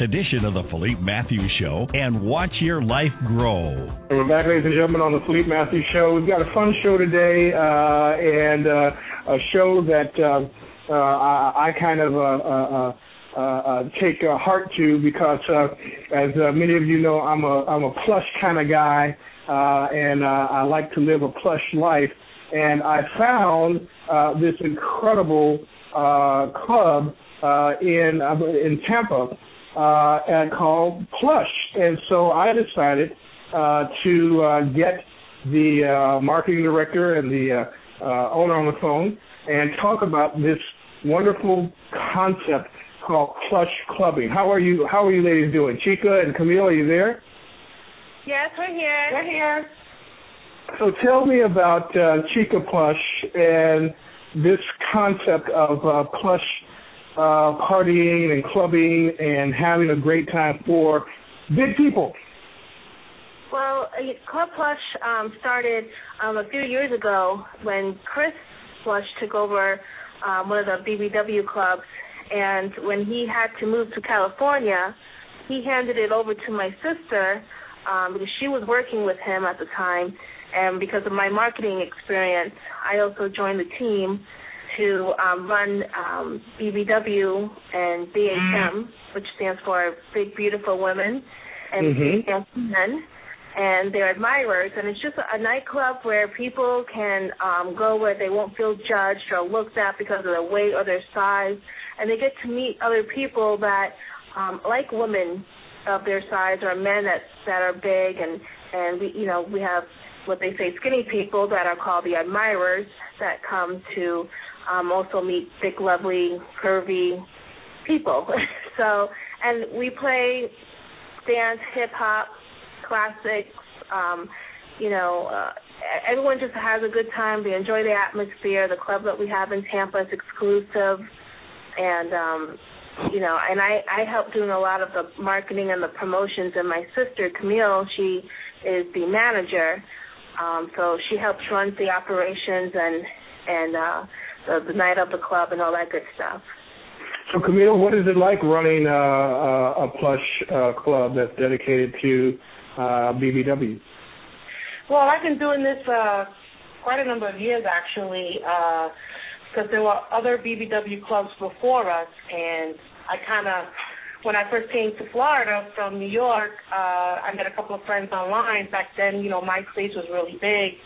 edition of the Philippe Matthews Show and watch your life grow. We're back, ladies and gentlemen, on the Philippe Matthews Show. We've got a fun show today uh, and uh, a show that uh, I, I, kind of uh, uh, uh, take heart to because, as many of you know, I'm a I'm a plush kind of guy, and I like to live a plush life. And I found this incredible club uh, in uh, in Tampa uh, and called Plush, and so I decided uh, to uh, get the uh, marketing director and the uh, uh, owner on the phone and talk about this wonderful concept called Plush Clubbing. How are you? How are you ladies doing? Chica and Camille, are you there? Yes, we're here. We're here. So tell me about uh, Chica Plush and this concept of uh, plush uh, partying and clubbing and having a great time for big people? Well, Club Plush um, started um, a few years ago when Chris Plush took over um, one of the BBW clubs, and when he had to move to California, he handed it over to my sister um, because she was working with him at the time, and because of my marketing experience, I also joined the team to um, run um, BBW and BHM, which stands for Big Beautiful Women, and mm-hmm. Men, and their admirers. And it's just a, a nightclub where people can um, go where they won't feel judged or looked at because of their weight or their size, and they get to meet other people that um, like women of their size or men that that are big and and we you know we have what they say skinny people that are called the admirers that come to um, also meet big, lovely, curvy people. so, and we play dance, hip hop, classics. Um, you know, uh, everyone just has a good time. They enjoy the atmosphere. The club that we have in Tampa is exclusive, and um, you know, and I I help doing a lot of the marketing and the promotions. And my sister Camille, she is the manager, um, so she helps run the operations and and uh, uh, the night of the club and all that good stuff. So, Camille, what is it like running uh, uh, a plush uh, club that's dedicated to uh, BBW? Well, I've been doing this uh, quite a number of years, actually, because uh, there were other BBW clubs before us, and I kind of, when I first came to Florida from New York, uh, I met a couple of friends online. Back then, you know, MySpace was really big,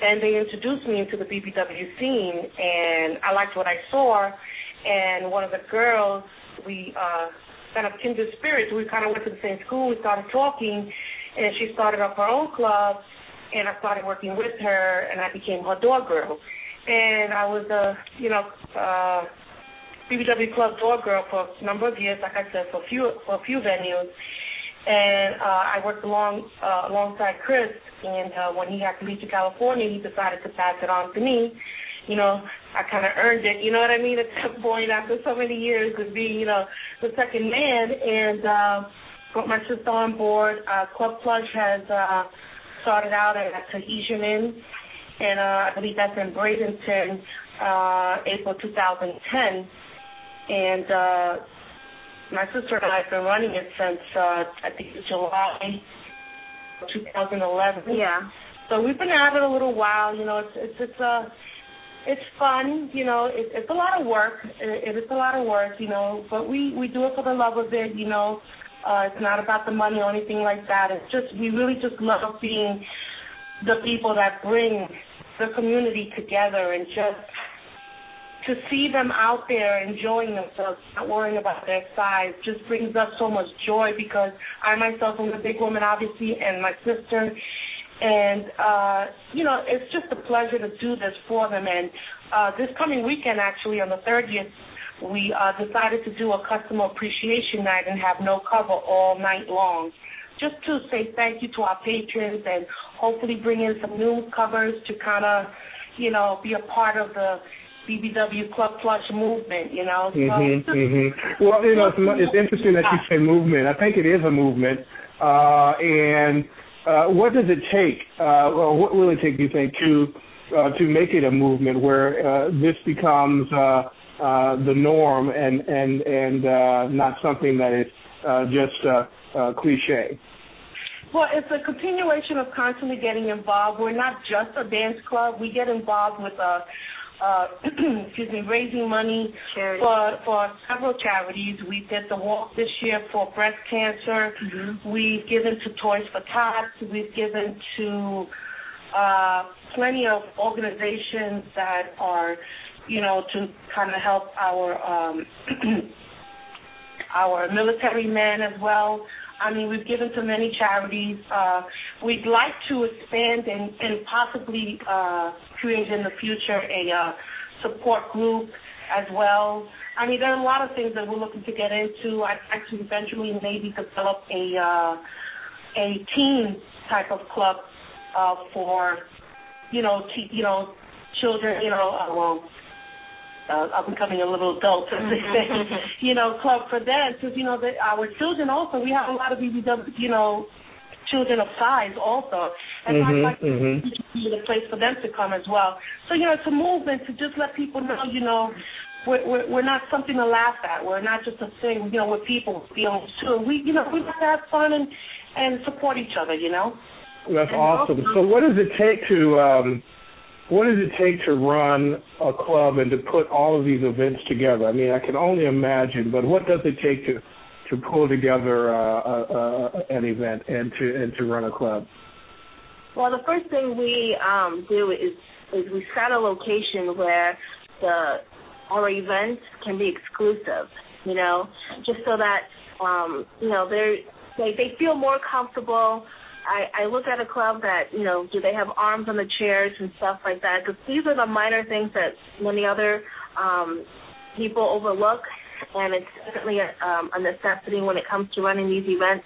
and they introduced me into the BBW scene, and I liked what I saw. And one of the girls, we uh, kind of kindred spirits. We kind of went to the same school. We started talking, and she started up her own club, and I started working with her, and I became her door girl. And I was a, you know, uh, BBW club door girl for a number of years. Like I said, for a few for a few venues and uh, I worked along uh, alongside Chris. And uh, when he had to leave to California, he decided to pass it on to me. You know, I kind of earned it. You know what I mean? At that point, after so many years of being, you know, the second man, and uh, got my sister on board. Uh, Club Plush has uh, started out at Tahitian Inn, and uh, I believe that's in Bradenton, uh, April 2010. And uh, my sister and I have been running it since uh, I think it's July 2011. Yeah. So we've been at it a little while. You know, it's it's it's uh it's fun. You know, it, it's a lot of work. It, it is a lot of work. You know, but we we do it for the love of it. You know, uh, it's not about the money or anything like that. It's just we really just love being the people that bring the community together and just to see them out there enjoying themselves, not worrying about their size, just brings us so much joy because I myself am a big woman, obviously, and my sister. And, uh, you know, it's just a pleasure to do this for them. And uh, this coming weekend, actually, on the 30th, we uh, decided to do a customer appreciation night and have no cover all night long. Just to say thank you to our patrons and hopefully bring in some new covers to kind of, you know, be a part of the BBW Club Plush movement, you know. So mm-hmm, mm-hmm. Well, you know, it's, it's interesting that you say movement. I think it is a movement. Uh, and uh, what does it take? Uh, well, what will it take, do you think, to uh, to make it a movement where uh, this becomes uh, uh, the norm and and and uh, not something that is uh, just uh, uh, cliche? Well, it's a continuation of constantly getting involved. We're not just a dance club. We get involved with a uh, excuse me, raising money Charity. for for several charities. We did the walk this year for breast cancer. Mm-hmm. We've given to Toys for Tots. We've given to uh, plenty of organizations that are, you know, to kind of help our um, our military men as well. I mean, we've given to many charities. Uh, we'd like to expand and, and possibly uh, create in the future a uh, support group as well. I mean, there are a lot of things that we're looking to get into. I'd like to eventually maybe develop a uh, a team type of club uh, for you know te- you know children. You know, uh, well, uh, I'm becoming a little adult, as they say, you know, club for that. Because, you know, the, our children also, we have a lot of BBW, you know, children of size also. And Mhm, I'd like to mhm. be the place for them to come as well. So, you know, it's a movement to just let people know, you know, we're, we're, we're not something to laugh at. We're not just a thing, you know, we're people with feelings too. We, you know, we like to have fun and, and support each other, you know. That's And awesome. also- So, what does it take to um, what does it take to run a club and to put all of these events together? I mean, I can only imagine, but what does it take to to pull together uh, a, an event and to and to run a club? Well, the first thing we um, do is is we set a location where the our events can be exclusive. You know, just so that um, you know they're they they feel more comfortable. I, I look at a club that you know do they have arms on the chairs and stuff like that because these are the minor things that many other um, people overlook, and it's definitely a, um, a necessity when it comes to running these events.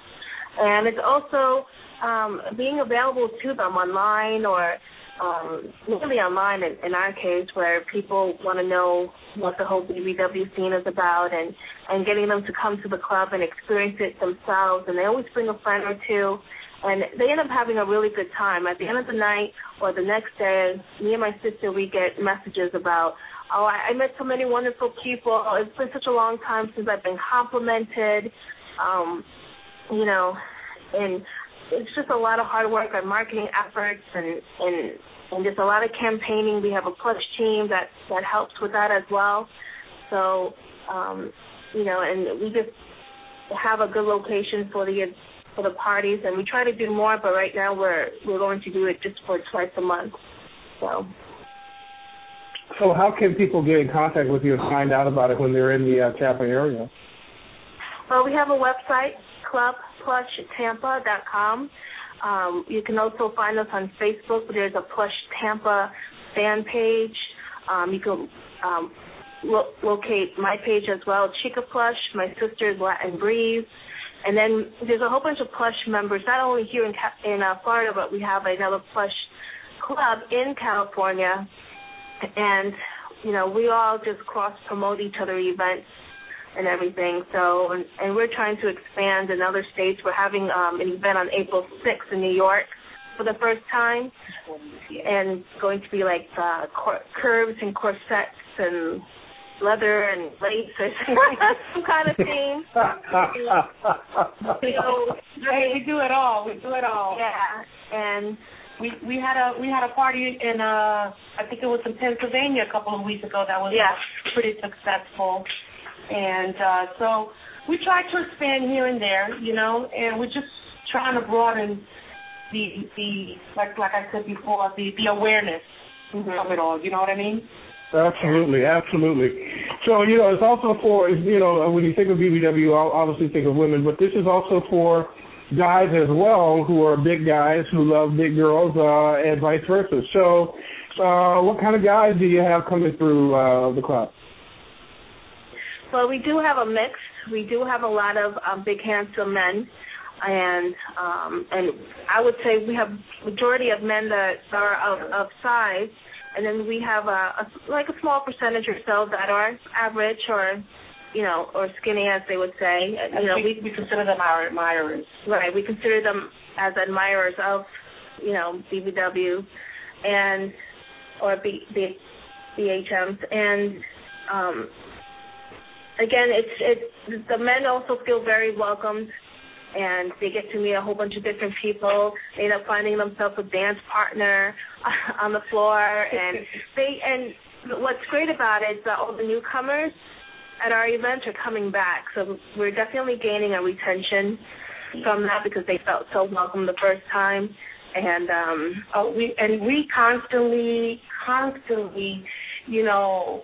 And it's also um, being available to them online or um, mainly online in, in our case where people want to know what the whole BBW scene is about and, and getting them to come to the club and experience it themselves. And they always bring a friend or two. And they end up having a really good time. At the end of the night or the next day, me and my sister, we get messages about, oh, I, I met so many wonderful people. It's been such a long time since I've been complimented. Um, you know, and it's just a lot of hard work and marketing efforts and and and just a lot of campaigning. We have a plush team that that helps with that as well. So, um, you know, and we just have a good location for the for the parties, and we try to do more. But right now, we're we're going to do it just for twice a month. So. So, how can people get in contact with you and find out about it when they're in the uh, Tampa area? Well, we have a website, clubplushtampa.com. Um, you can also find us on Facebook. There's a Plush Tampa fan page. Um, you can um, lo- locate my page as well, Chica Plush, my sister's Latin Breeze. And then there's a whole bunch of Plush members, not only here in, in uh, Florida, but we have another Plush club in California. And, you know, we all just cross promote each other events and everything. So, and, and we're trying to expand in other states. We're having um, an event on April 6th in New York for the first time, and going to be like uh, cor- curves and corsets and leather and laces, some kind of theme. You know, Hey, we do it all. We do it all. yeah, and We we had a we had a party in uh I think it was in Pennsylvania a couple of weeks ago that was Yeah. pretty successful. And uh so we try to expand here and there, you know, and we're just trying to broaden the the like like I said before, the the awareness Mm-hmm. of it all, you know what I mean? Absolutely, absolutely. So you know, it's also for you know when you think of BBW, I'll obviously think of women, but this is also for guys as well who are big guys who love big girls, uh, and vice versa. So, uh, what kind of guys do you have coming through uh, the club? Well, we do have a mix. We do have a lot of um, big, handsome men, and um, and I would say we have majority of men that are of, of size, and then we have a, a like a small percentage or so that are average or you know, or skinny as they would say. You know, we, we consider them our admirers. Right, we consider them as admirers of, you know, BBW and or B, B, BHMs and um again it's it's the men also feel very welcomed and they get to meet a whole bunch of different people. They end up finding themselves a dance partner on the floor and they and what's great about it is that all the newcomers at our event are coming back. So we're definitely gaining a retention from that because they felt so welcome the first time. And um oh, we and we constantly, constantly, you know,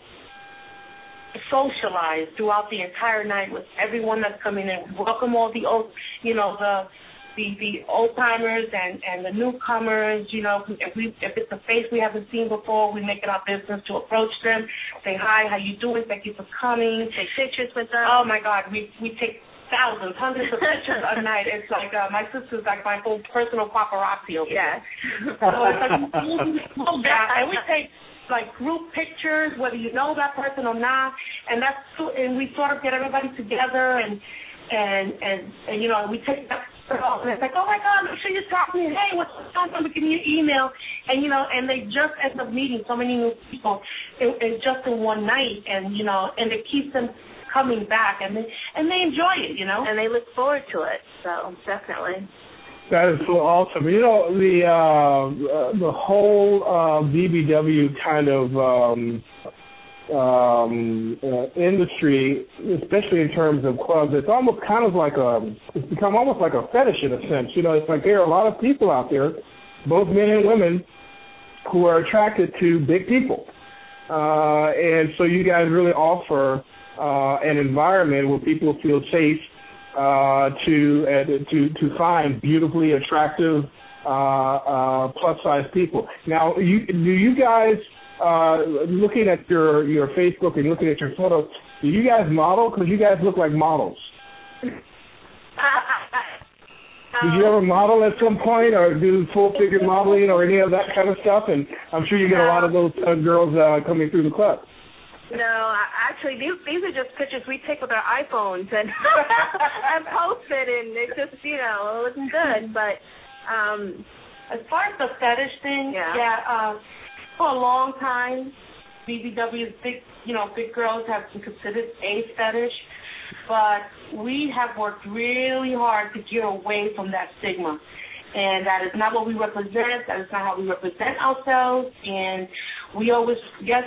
socialize throughout the entire night with everyone that's coming in. Welcome all the old, you know, the the the old timers and and the newcomers. You know, if we if it's a face we haven't seen before, we make it our business to approach them, say hi, how you doing? Thank you for coming. Take pictures with them. Oh my God, we we take thousands, hundreds of pictures a night. It's like uh, my sister's like my whole personal paparazzi over there. so it's like yeah, and we take like group pictures, whether you know that person or not, and that's and we sort of get everybody together and and and, and you know we take that and it's like, oh my God, make sure you talk to me. Hey, what's up? on? Give me your email. And, you know, and they just end up meeting so many new people in, in just in one night. And, you know, and it keeps them coming back and they and they enjoy it, you know. And they look forward to it. So definitely. That is so awesome. You know the uh, uh, the whole uh, BBW kind of um, um, uh, industry, especially in terms of clubs, it's almost kind of like a, it's become almost like a fetish in a sense. You know, it's like there are a lot of people out there, both men and women, who are attracted to big people. Uh, and so you guys really offer uh, an environment where people feel safe uh, to uh, to to find beautifully attractive uh, uh, plus size people. Now, you, do you guys uh, looking at your your Facebook and looking at your photos, do you guys model? Because you guys look like models. Did you ever model at some point, or do full figure modeling, or any of that kind of stuff? And I'm sure you get a lot of those uh, girls uh, coming through the club. No, actually, these these are just pictures we take with our iPhones and and post it, and it just you know it looks good. But um as far as the fetish thing, yeah, yeah uh, for a long time, BBW's big, you know, big girls have been considered a fetish, but we have worked really hard to get away from that stigma. And that is not what we represent. That is not how we represent ourselves. And we always, yes,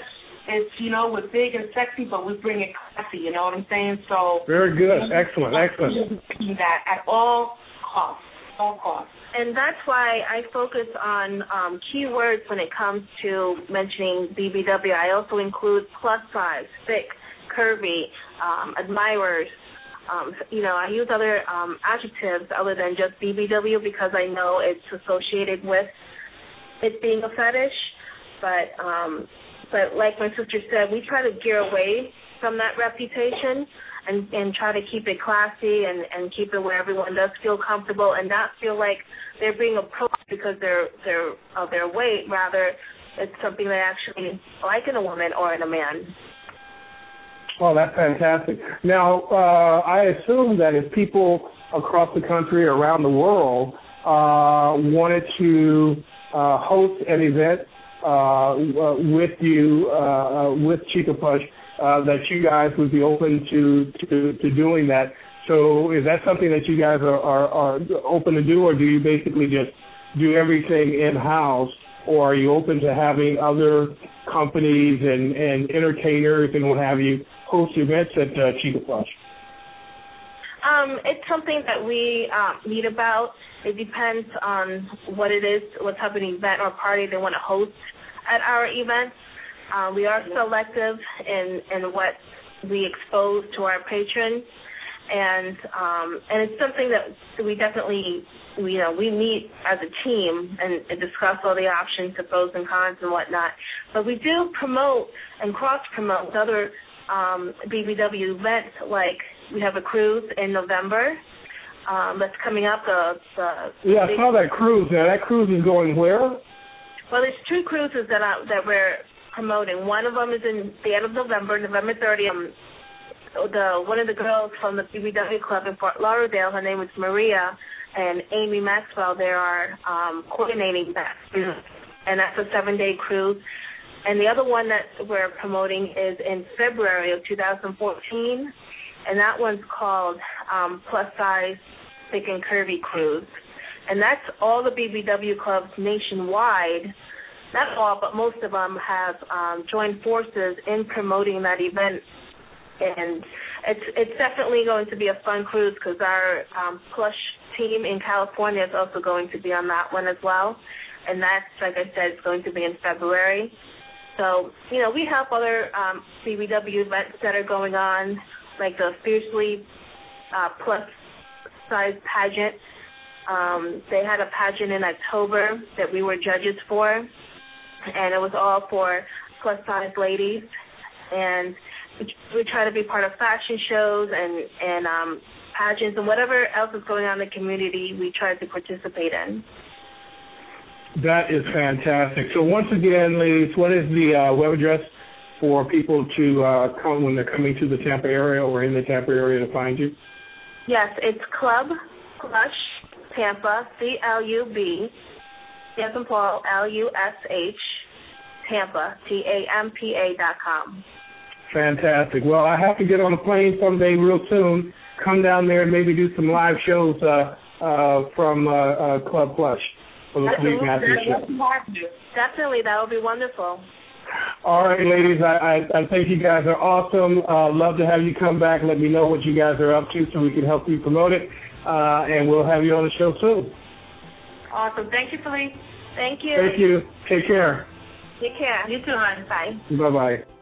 it's you know we're big and sexy, but we bring it classy. You know what I'm saying? So very good, excellent, excellent. That at all costs, all costs and that's why I focus on um, keywords when it comes to mentioning BBW. I also include plus size, thick, curvy, um, admirers. Um, you know, I use other um, adjectives other than just BBW because I know it's associated with it being a fetish. But um, but like my sister said, we try to gear away from that reputation and and try to keep it classy and and keep it where everyone does feel comfortable and not feel like they're being approached because they're they're of their weight. Rather it's something they actually like in a woman or in a man. Well that's fantastic. Now uh i assume that if people across the country around the world uh wanted to uh host an event uh with you uh with chica plush uh, that you guys would be open to, to to doing that. So is that something that you guys are, are, are open to do, or do you basically just do everything in house, or are you open to having other companies and, and entertainers and what have you host events at uh, Chica Plush? Um, it's something that we um, meet about. It depends on what it is, what type of event or party they want to host at our events. Um, we are selective in in what we expose to our patrons, and um, and it's something that we definitely we, you know we meet as a team and, and discuss all the options, the pros and cons and whatnot. But we do promote and cross promote other um, BBW events like we have a cruise in November um, that's coming up. The, the yeah, I saw that cruise. Now that cruise is going where? Well, there's two cruises that I, that we're promoting. One of them is in the end of November, November 30th. Um, the one of the girls from the BBW club in Fort Lauderdale, her name is Maria, and Amy Maxwell. They are um, coordinating that, and that's a seven-day cruise. And the other one that we're promoting is in February of 2014, and that one's called um, Plus Size Thick and Curvy Cruise. And that's all the BBW clubs nationwide. Not all, but most of them have um, joined forces in promoting that event. And it's it's definitely going to be a fun cruise because our um, plush team in California is also going to be on that one as well. And that's, like I said, it's going to be in February. So, you know, we have other um, BBW events that are going on, like the Fiercely uh, Plus Size Pageant. Um, they had a pageant in October that we were judges for, and it was all for plus size ladies. And we try to be part of fashion shows and and um, pageants and whatever else is going on in the community. We try to participate in. That is fantastic. So once again, ladies, what is the uh, web address for people to uh, come when they're coming to the Tampa area or in the Tampa area to find you? Yes, it's Club Plush Tampa, C L U B, Tampa Paul, L U S H, Tampa, T A M P A dot com. Fantastic. Well, I have to get on a plane someday real soon. Come down there and maybe do some live shows uh, uh, from uh, uh, Club Plush for the show. Definitely, that would be wonderful. All right, ladies, I, I, I think you guys are awesome. Uh, love to have you come back. Let me know what you guys are up to so we can help you promote it. Uh, and we'll have you on the show soon. Awesome. Thank you, Felice. Thank you. Thank you. Take care. Take care. You too, hon. Bye. Bye bye.